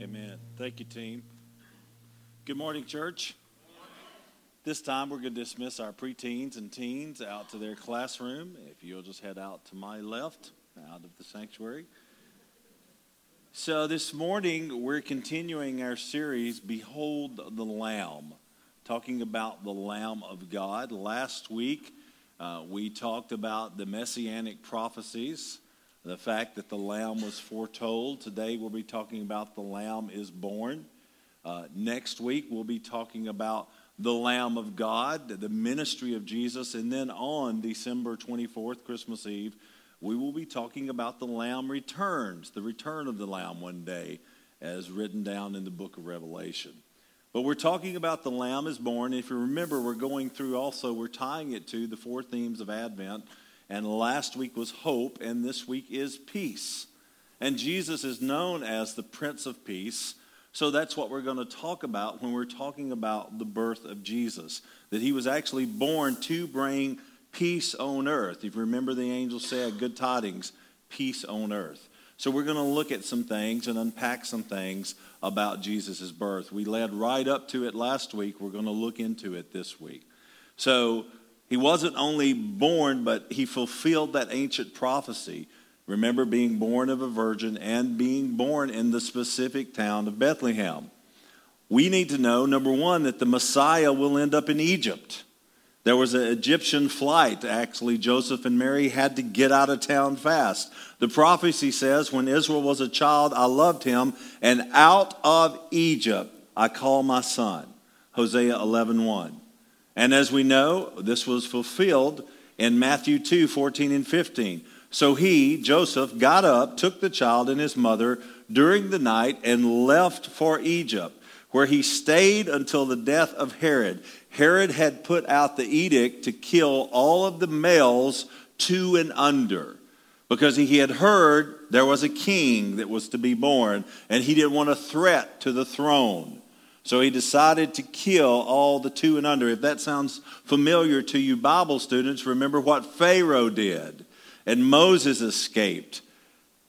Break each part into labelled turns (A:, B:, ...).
A: Amen. Thank you, team. Good morning, church. This time we're going to dismiss our preteens and teens out to their classroom. If you'll just head out to my left, out of the sanctuary. So, this morning we're continuing our series, Behold the Lamb, talking about the Lamb of God. Last week uh, we talked about the messianic prophecies the fact that the Lamb was foretold. Today we'll be talking about the Lamb is born. Uh, next week we'll be talking about the Lamb of God, the ministry of Jesus. And then on December 24th, Christmas Eve, we will be talking about the Lamb returns, the return of the Lamb one day, as written down in the book of Revelation. But we're talking about the Lamb is born. If you remember, we're going through also, we're tying it to the four themes of Advent and last week was hope, and this week is peace. And Jesus is known as the Prince of Peace. So that's what we're going to talk about when we're talking about the birth of Jesus. That he was actually born to bring peace on earth. If you remember, the angel said, Good tidings, peace on earth. So we're going to look at some things and unpack some things about Jesus' birth. We led right up to it last week. We're going to look into it this week. So he wasn't only born, but he fulfilled that ancient prophecy. Remember being born of a virgin and being born in the specific town of Bethlehem. We need to know, number one, that the Messiah will end up in Egypt. There was an Egyptian flight. Actually, Joseph and Mary had to get out of town fast. The prophecy says, When Israel was a child, I loved him, and out of Egypt I call my son. Hosea 11 1. And as we know, this was fulfilled in Matthew 2 14 and 15. So he, Joseph, got up, took the child and his mother during the night, and left for Egypt, where he stayed until the death of Herod. Herod had put out the edict to kill all of the males two and under because he had heard there was a king that was to be born, and he didn't want a threat to the throne. So he decided to kill all the two and under. If that sounds familiar to you, Bible students, remember what Pharaoh did. And Moses escaped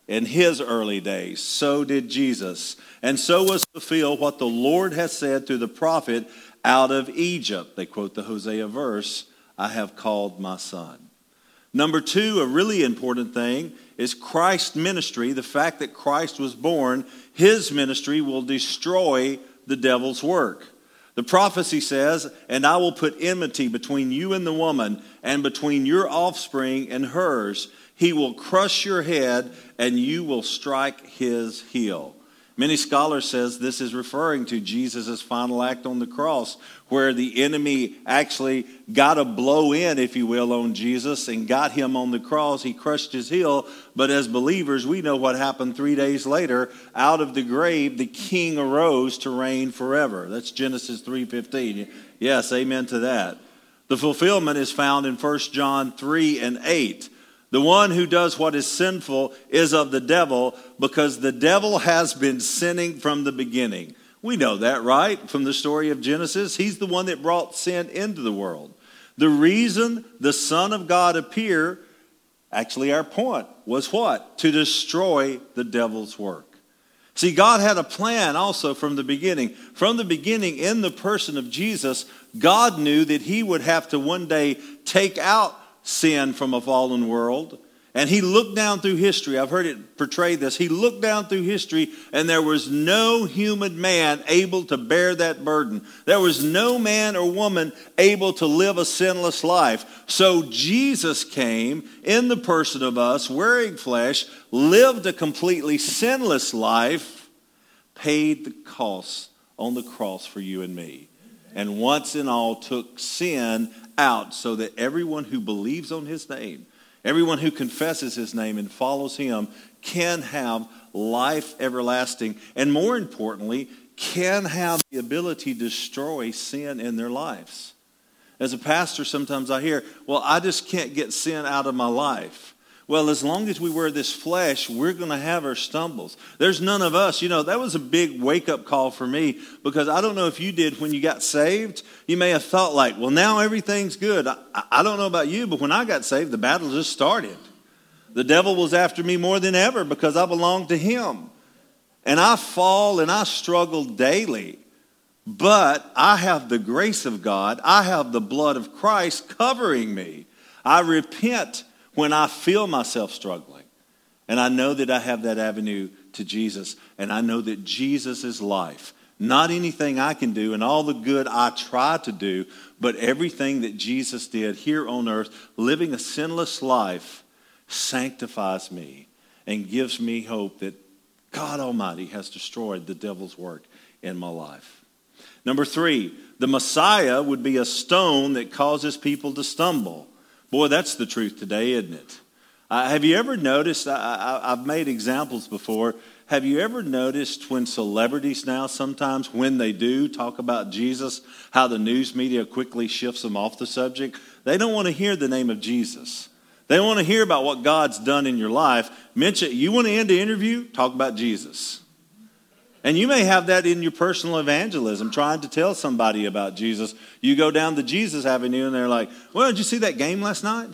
A: in his early days. So did Jesus. And so was fulfilled what the Lord has said through the prophet out of Egypt. They quote the Hosea verse I have called my son. Number two, a really important thing is Christ's ministry. The fact that Christ was born, his ministry will destroy the devil's work. The prophecy says, And I will put enmity between you and the woman, and between your offspring and hers. He will crush your head, and you will strike his heel. Many scholars says this is referring to Jesus' final act on the cross, where the enemy actually got a blow in, if you will, on Jesus and got him on the cross. He crushed his heel. But as believers, we know what happened three days later. Out of the grave, the king arose to reign forever. That's Genesis 3.15. Yes, amen to that. The fulfillment is found in 1 John 3 and 8. The one who does what is sinful is of the devil because the devil has been sinning from the beginning. We know that, right? From the story of Genesis. He's the one that brought sin into the world. The reason the Son of God appeared, actually, our point was what? To destroy the devil's work. See, God had a plan also from the beginning. From the beginning, in the person of Jesus, God knew that he would have to one day take out sin from a fallen world. And he looked down through history. I've heard it portrayed this. He looked down through history, and there was no human man able to bear that burden. There was no man or woman able to live a sinless life. So Jesus came in the person of us, wearing flesh, lived a completely sinless life, paid the cost on the cross for you and me, and once and all took sin out so that everyone who believes on his name, everyone who confesses his name and follows him can have life everlasting. And more importantly, can have the ability to destroy sin in their lives. As a pastor, sometimes I hear, well, I just can't get sin out of my life. Well, as long as we wear this flesh, we're going to have our stumbles. There's none of us. You know, that was a big wake up call for me because I don't know if you did when you got saved. You may have thought, like, well, now everything's good. I, I don't know about you, but when I got saved, the battle just started. The devil was after me more than ever because I belonged to him. And I fall and I struggle daily. But I have the grace of God. I have the blood of Christ covering me. I repent when I feel myself struggling. And I know that I have that avenue to Jesus. And I know that Jesus is life. Not anything I can do and all the good I try to do, but everything that Jesus did here on earth, living a sinless life, sanctifies me and gives me hope that God Almighty has destroyed the devil's work in my life. Number three, the Messiah would be a stone that causes people to stumble. Boy, that's the truth today, isn't it? Uh, have you ever noticed? I, have made examples before. Have you ever noticed when celebrities now sometimes, when they do talk about Jesus, how the news media quickly shifts them off the subject? They don't want to hear the name of Jesus. They want to hear about what God's done in your life. Mention, you want to end the interview? Talk about Jesus. And you may have that in your personal evangelism, trying to tell somebody about Jesus. You go down the Jesus Avenue and they're like, Well, did you see that game last night?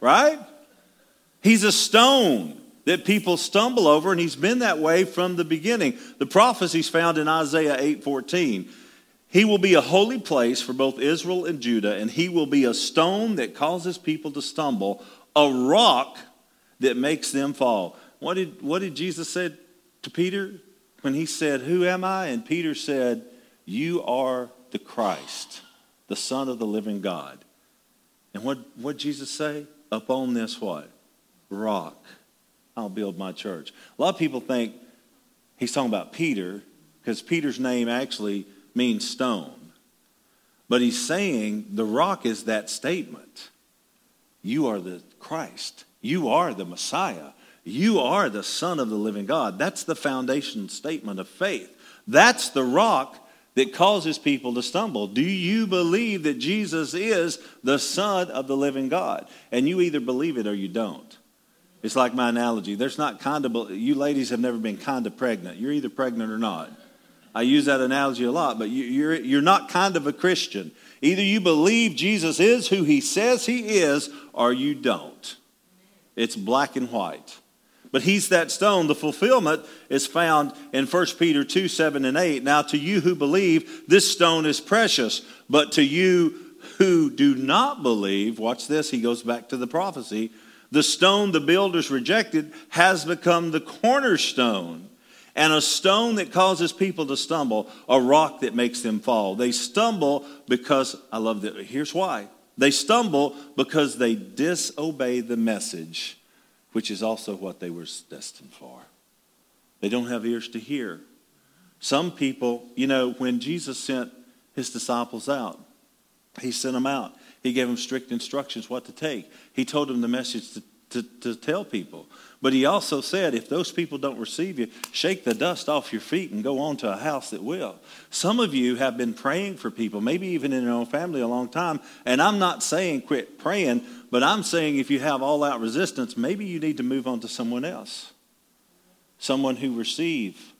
A: Right? He's a stone that people stumble over, and he's been that way from the beginning. The prophecies found in Isaiah 8:14. He will be a holy place for both Israel and Judah, and he will be a stone that causes people to stumble, a rock that makes them fall. What did, what did Jesus say to Peter when he said, Who am I? And Peter said, You are the Christ, the Son of the living God. And what what Jesus say? Upon this what? Rock. I'll build my church. A lot of people think he's talking about Peter because Peter's name actually means stone. But he's saying the rock is that statement. You are the Christ. You are the Messiah. You are the Son of the living God. That's the foundation statement of faith. That's the rock that causes people to stumble. Do you believe that Jesus is the Son of the living God? And you either believe it or you don't. It's like my analogy. There's not kind of, you ladies have never been kind of pregnant. You're either pregnant or not. I use that analogy a lot, but you, are you're not kind of a Christian. Either you believe Jesus is who he says he is, or you don't. It's black and white. But he's that stone. The fulfillment is found in 1 Peter 2 7 and 8. Now, to you who believe, this stone is precious. But to you who do not believe, watch this, he goes back to the prophecy. The stone the builders rejected has become the cornerstone and a stone that causes people to stumble, a rock that makes them fall. They stumble because, I love that. Here's why. They stumble because they disobey the message which is also what they were destined for. They don't have ears to hear. Some people, you know, when Jesus sent his disciples out, he sent them out. He gave them strict instructions what to take. He told them the message to, to, to tell people. But he also said, if those people don't receive you, shake the dust off your feet and go on to a house that will. Some of you have been praying for people, maybe even in your own family, a long time. And I'm not saying quit praying, but I'm saying if you have all out resistance, maybe you need to move on to someone else. Someone who receive,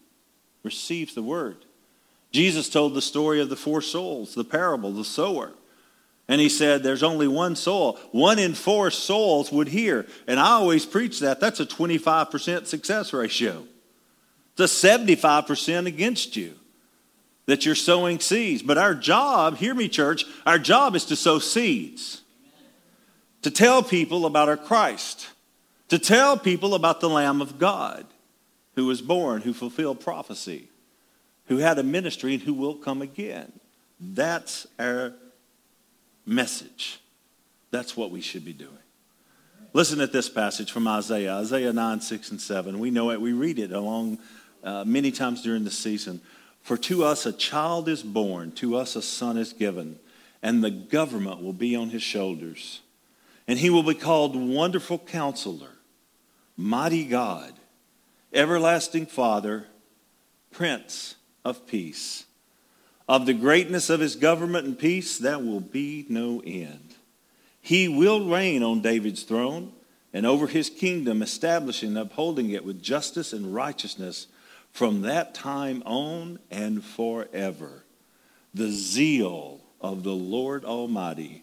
A: receives the word. Jesus told the story of the four souls, the parable, the sower. And he said, There's only one soul. One in four souls would hear. And I always preach that. That's a 25% success ratio. It's a 75% against you that you're sowing seeds. But our job, hear me, church, our job is to sow seeds to tell people about our Christ, to tell people about the Lamb of God who was born, who fulfilled prophecy, who had a ministry, and who will come again. That's our message. That's what we should be doing. Listen at this passage from Isaiah, Isaiah 9, 6, and 7. We know it, we read it along uh, many times during the season. For to us a child is born, to us a son is given, and the government will be on his shoulders and he will be called Wonderful Counselor, Mighty God, Everlasting Father, Prince of Peace. Of the greatness of his government and peace, there will be no end. He will reign on David's throne and over his kingdom, establishing and upholding it with justice and righteousness from that time on and forever. The zeal of the Lord Almighty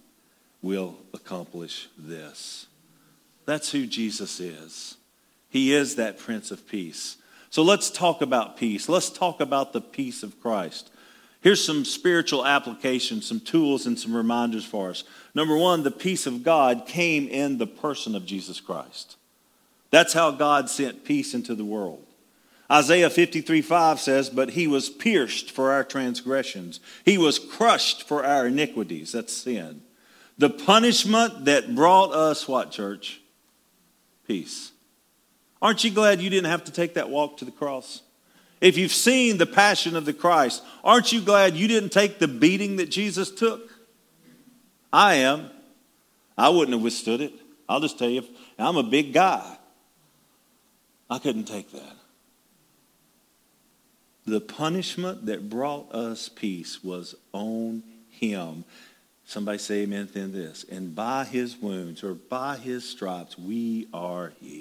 A: will accomplish this. That's who Jesus is. He is that Prince of Peace. So let's talk about peace. Let's talk about the peace of Christ. Here's some spiritual applications, some tools, and some reminders for us. Number one, the peace of God came in the person of Jesus Christ. That's how God sent peace into the world. Isaiah 53 5 says, But he was pierced for our transgressions, he was crushed for our iniquities. That's sin. The punishment that brought us, what, church? Peace. Aren't you glad you didn't have to take that walk to the cross? If you've seen the passion of the Christ, aren't you glad you didn't take the beating that Jesus took? I am. I wouldn't have withstood it. I'll just tell you, I'm a big guy. I couldn't take that. The punishment that brought us peace was on him. Somebody say amen to this. And by his wounds or by his stripes, we are healed.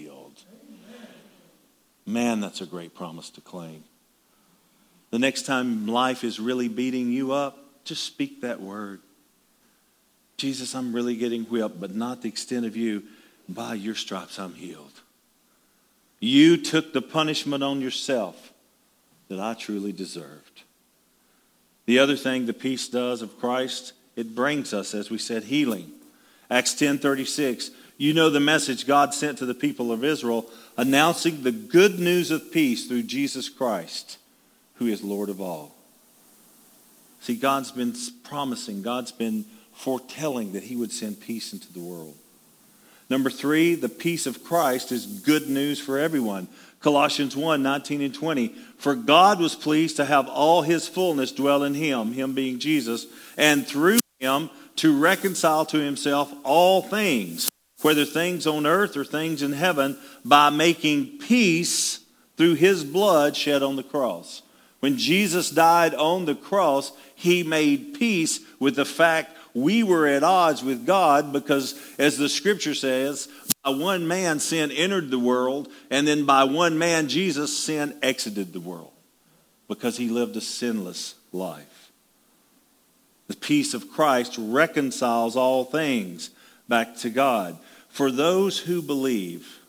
A: Man, that's a great promise to claim. The next time life is really beating you up, just speak that word. Jesus, I'm really getting whipped, but not the extent of you. By your stripes, I'm healed. You took the punishment on yourself that I truly deserved. The other thing the peace does of Christ, it brings us, as we said, healing. Acts 10:36. You know the message God sent to the people of Israel announcing the good news of peace through Jesus Christ, who is Lord of all. See, God's been promising, God's been foretelling that he would send peace into the world. Number three, the peace of Christ is good news for everyone. Colossians 1 19 and 20. For God was pleased to have all his fullness dwell in him, him being Jesus, and through him to reconcile to himself all things whether things on earth or things in heaven, by making peace through his blood shed on the cross. When Jesus died on the cross, he made peace with the fact we were at odds with God because, as the scripture says, by one man sin entered the world, and then by one man, Jesus, sin exited the world because he lived a sinless life. The peace of Christ reconciles all things back to God. For those who believe,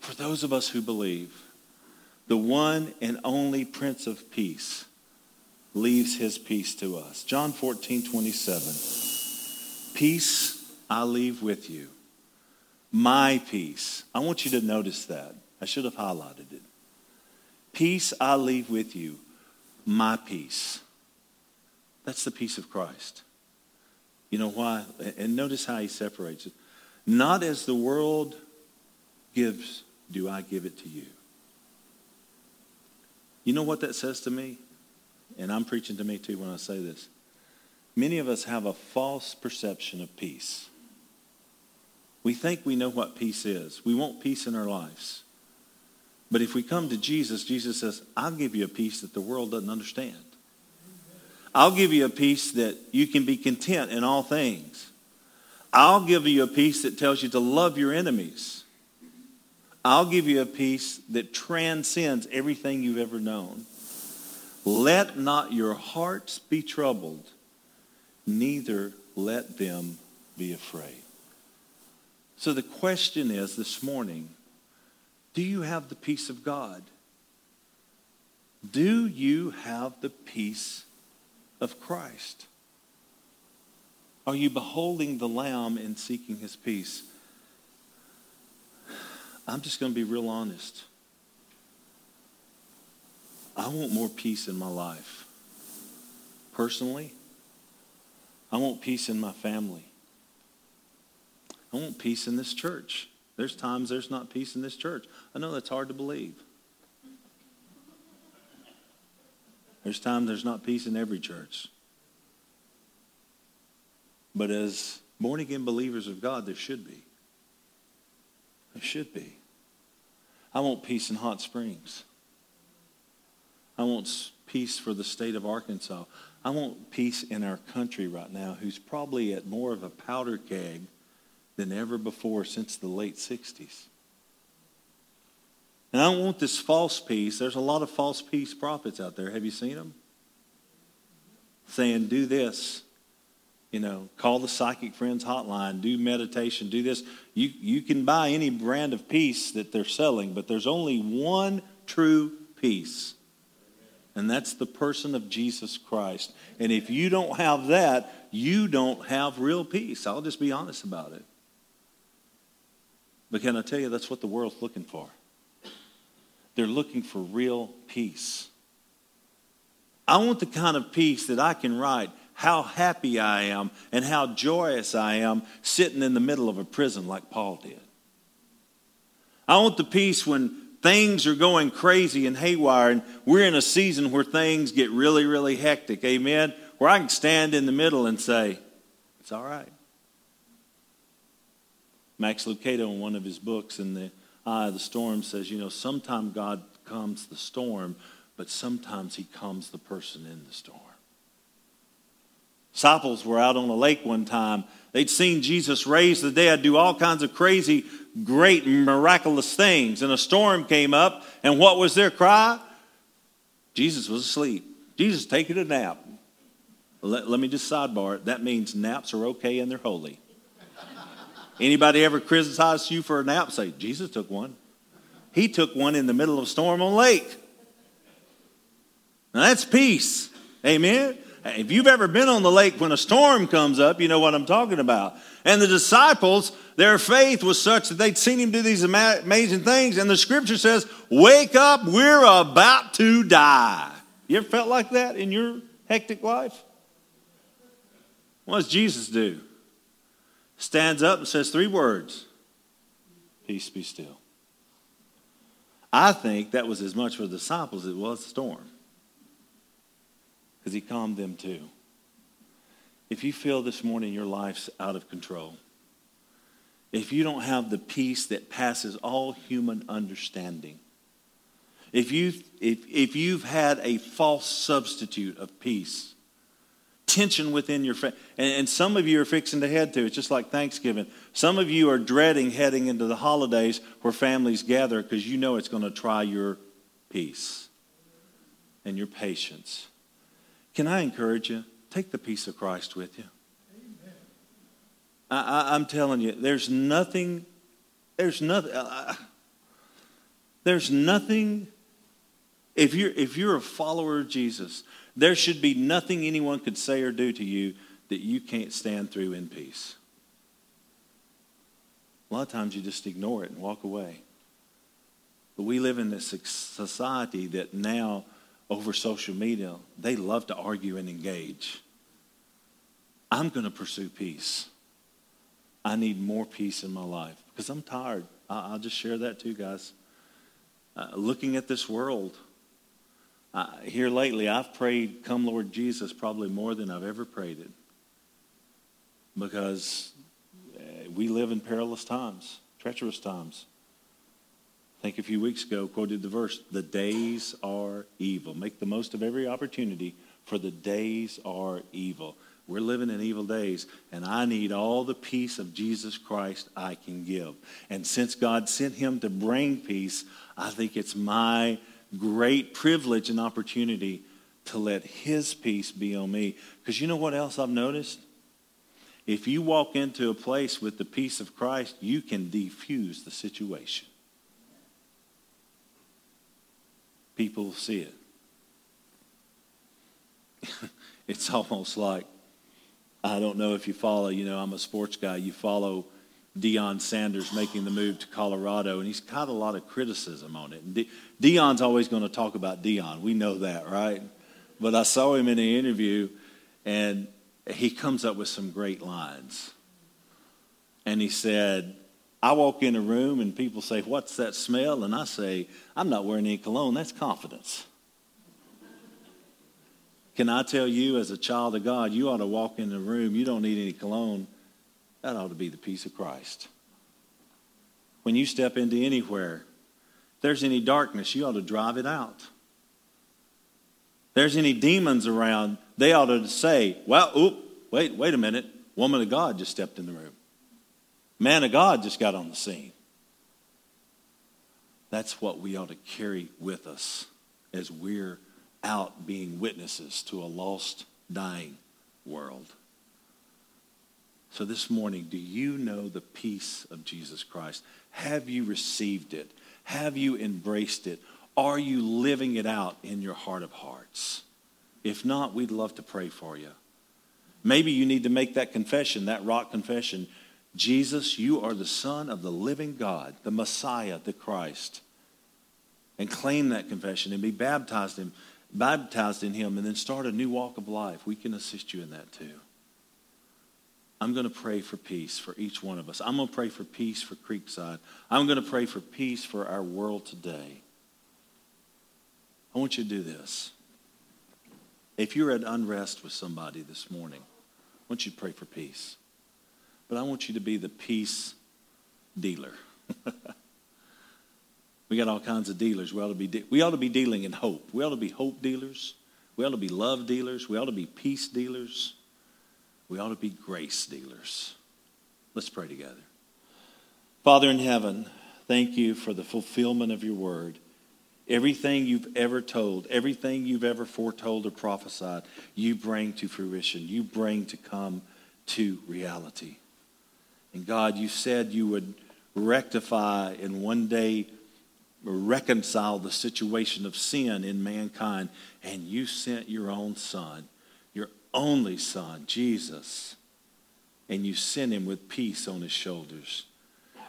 A: for those of us who believe, the one and only Prince of Peace leaves his peace to us. John 14, 27. Peace I leave with you. My peace. I want you to notice that. I should have highlighted it. Peace I leave with you. My peace. That's the peace of Christ. You know why? And notice how he separates it. Not as the world gives, do I give it to you. You know what that says to me? And I'm preaching to me too when I say this. Many of us have a false perception of peace. We think we know what peace is. We want peace in our lives. But if we come to Jesus, Jesus says, I'll give you a peace that the world doesn't understand. I'll give you a peace that you can be content in all things. I'll give you a peace that tells you to love your enemies. I'll give you a peace that transcends everything you've ever known. Let not your hearts be troubled, neither let them be afraid. So the question is this morning do you have the peace of God? Do you have the peace of Christ? Are you beholding the Lamb and seeking his peace? I'm just going to be real honest. I want more peace in my life. Personally, I want peace in my family. I want peace in this church. There's times there's not peace in this church. I know that's hard to believe. There's times there's not peace in every church. But as born again believers of God, there should be. There should be. I want peace in Hot Springs. I want peace for the state of Arkansas. I want peace in our country right now, who's probably at more of a powder keg than ever before since the late 60s. And I don't want this false peace. There's a lot of false peace prophets out there. Have you seen them? Saying, do this, you know, call the Psychic Friends hotline, do meditation, do this. You, you can buy any brand of peace that they're selling, but there's only one true peace. And that's the person of Jesus Christ. And if you don't have that, you don't have real peace. I'll just be honest about it. But can I tell you, that's what the world's looking for. They're looking for real peace. I want the kind of peace that I can write how happy I am and how joyous I am sitting in the middle of a prison like Paul did. I want the peace when things are going crazy and haywire and we're in a season where things get really, really hectic. Amen. Where I can stand in the middle and say, it's all right. Max Lucado, in one of his books, in the Eye of the Storm, says, you know, sometimes God comes the storm, but sometimes he comes the person in the storm. Disciples were out on a lake one time. They'd seen Jesus raise the dead, do all kinds of crazy, great, miraculous things. And a storm came up, and what was their cry? Jesus was asleep. Jesus taking a nap. Let, let me just sidebar it. That means naps are okay and they're holy. Anybody ever criticized you for a nap? Say, Jesus took one. He took one in the middle of a storm on lake. Now that's peace. Amen. If you've ever been on the lake when a storm comes up, you know what I'm talking about. And the disciples, their faith was such that they'd seen him do these amazing things. And the scripture says, Wake up, we're about to die. You ever felt like that in your hectic life? What does Jesus do? Stands up and says three words Peace be still. I think that was as much for the disciples as it was the storm. Because he calmed them too. If you feel this morning your life's out of control, if you don't have the peace that passes all human understanding, if, you, if, if you've had a false substitute of peace, tension within your family. And, and, some of you are fixing to head to. It's just like Thanksgiving. Some of you are dreading heading into the holidays where families gather because you know it's going to try your peace and your patience. Can I encourage you? Take the peace of Christ with you. I, am telling you, there's nothing, there's nothing, uh, there's nothing, if you're, if you're a follower of Jesus, there should be nothing anyone could say or do to you that you can't stand through in peace. A lot of times you just ignore it and walk away. But we live in this society that now, over social media, they love to argue and engage. I'm going to pursue peace. I need more peace in my life because I'm tired. I'll just share that too, guys. Uh, looking at this world, uh, here lately, I've prayed, Come Lord Jesus, probably more than I've ever prayed it. Because uh, we live in perilous times, treacherous times. I think a few weeks ago quoted the verse, the days are evil. Make the most of every opportunity, for the days are evil. We're living in evil days, and I need all the peace of Jesus Christ I can give. And since God sent him to bring peace, I think it's my great privilege and opportunity to let his peace be on me. Because you know what else I've noticed? If you walk into a place with the peace of Christ, you can defuse the situation. People see it. it's almost like, I don't know if you follow, you know, I'm a sports guy. You follow Deion Sanders making the move to Colorado, and he's got a lot of criticism on it. De- Deion's always going to talk about Deion. We know that, right? But I saw him in an interview, and he comes up with some great lines. And he said, I walk in a room and people say, What's that smell? And I say, I'm not wearing any cologne. That's confidence. Can I tell you, as a child of God, you ought to walk in the room, you don't need any cologne. That ought to be the peace of Christ. When you step into anywhere, there's any darkness, you ought to drive it out. There's any demons around, they ought to say, well, oop, wait, wait a minute. Woman of God just stepped in the room. Man of God just got on the scene. That's what we ought to carry with us as we're out being witnesses to a lost, dying world. So this morning, do you know the peace of Jesus Christ? Have you received it? Have you embraced it? Are you living it out in your heart of hearts? If not, we'd love to pray for you. Maybe you need to make that confession, that rock confession. Jesus, you are the Son of the living God, the Messiah, the Christ. And claim that confession and be baptized in, baptized in Him and then start a new walk of life. We can assist you in that too. I'm going to pray for peace for each one of us. I'm going to pray for peace for Creekside. I'm going to pray for peace for our world today. I want you to do this. If you're at unrest with somebody this morning, I want you to pray for peace. But I want you to be the peace dealer. we got all kinds of dealers. We ought, to be de- we ought to be dealing in hope. We ought to be hope dealers. We ought to be love dealers. We ought to be peace dealers. We ought to be grace dealers. Let's pray together. Father in heaven, thank you for the fulfillment of your word. Everything you've ever told, everything you've ever foretold or prophesied, you bring to fruition. You bring to come to reality. And God, you said you would rectify and one day reconcile the situation of sin in mankind, and you sent your own son only Son, Jesus, and you sent him with peace on his shoulders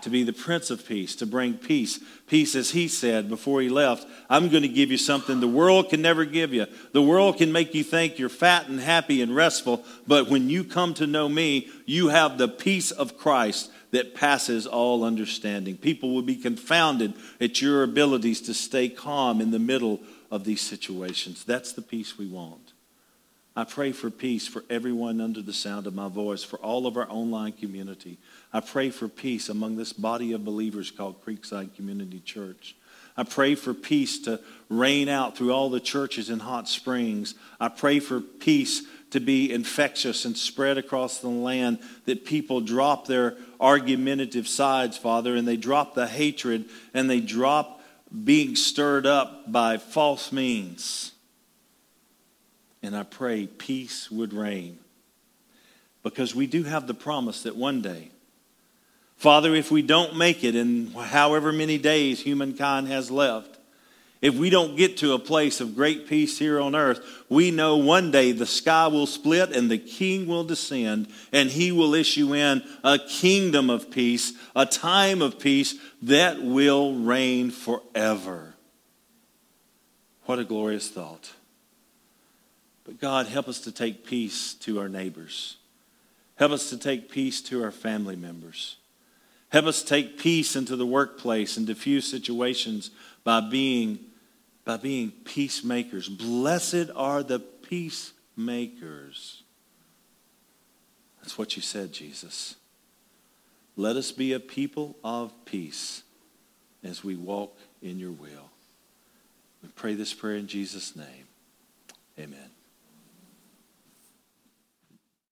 A: to be the Prince of Peace, to bring peace. Peace, as he said before he left, I'm going to give you something the world can never give you. The world can make you think you're fat and happy and restful, but when you come to know me, you have the peace of Christ that passes all understanding. People will be confounded at your abilities to stay calm in the middle of these situations. That's the peace we want. I pray for peace for everyone under the sound of my voice, for all of our online community. I pray for peace among this body of believers called Creekside Community Church. I pray for peace to reign out through all the churches in Hot Springs. I pray for peace to be infectious and spread across the land, that people drop their argumentative sides, Father, and they drop the hatred and they drop being stirred up by false means. And I pray peace would reign. Because we do have the promise that one day, Father, if we don't make it in however many days humankind has left, if we don't get to a place of great peace here on earth, we know one day the sky will split and the king will descend and he will issue in a kingdom of peace, a time of peace that will reign forever. What a glorious thought. But God, help us to take peace to our neighbors. Help us to take peace to our family members. Help us take peace into the workplace and diffuse situations by being, by being peacemakers. Blessed are the peacemakers. That's what you said, Jesus. Let us be a people of peace as we walk in your will. We pray this prayer in Jesus' name. Amen.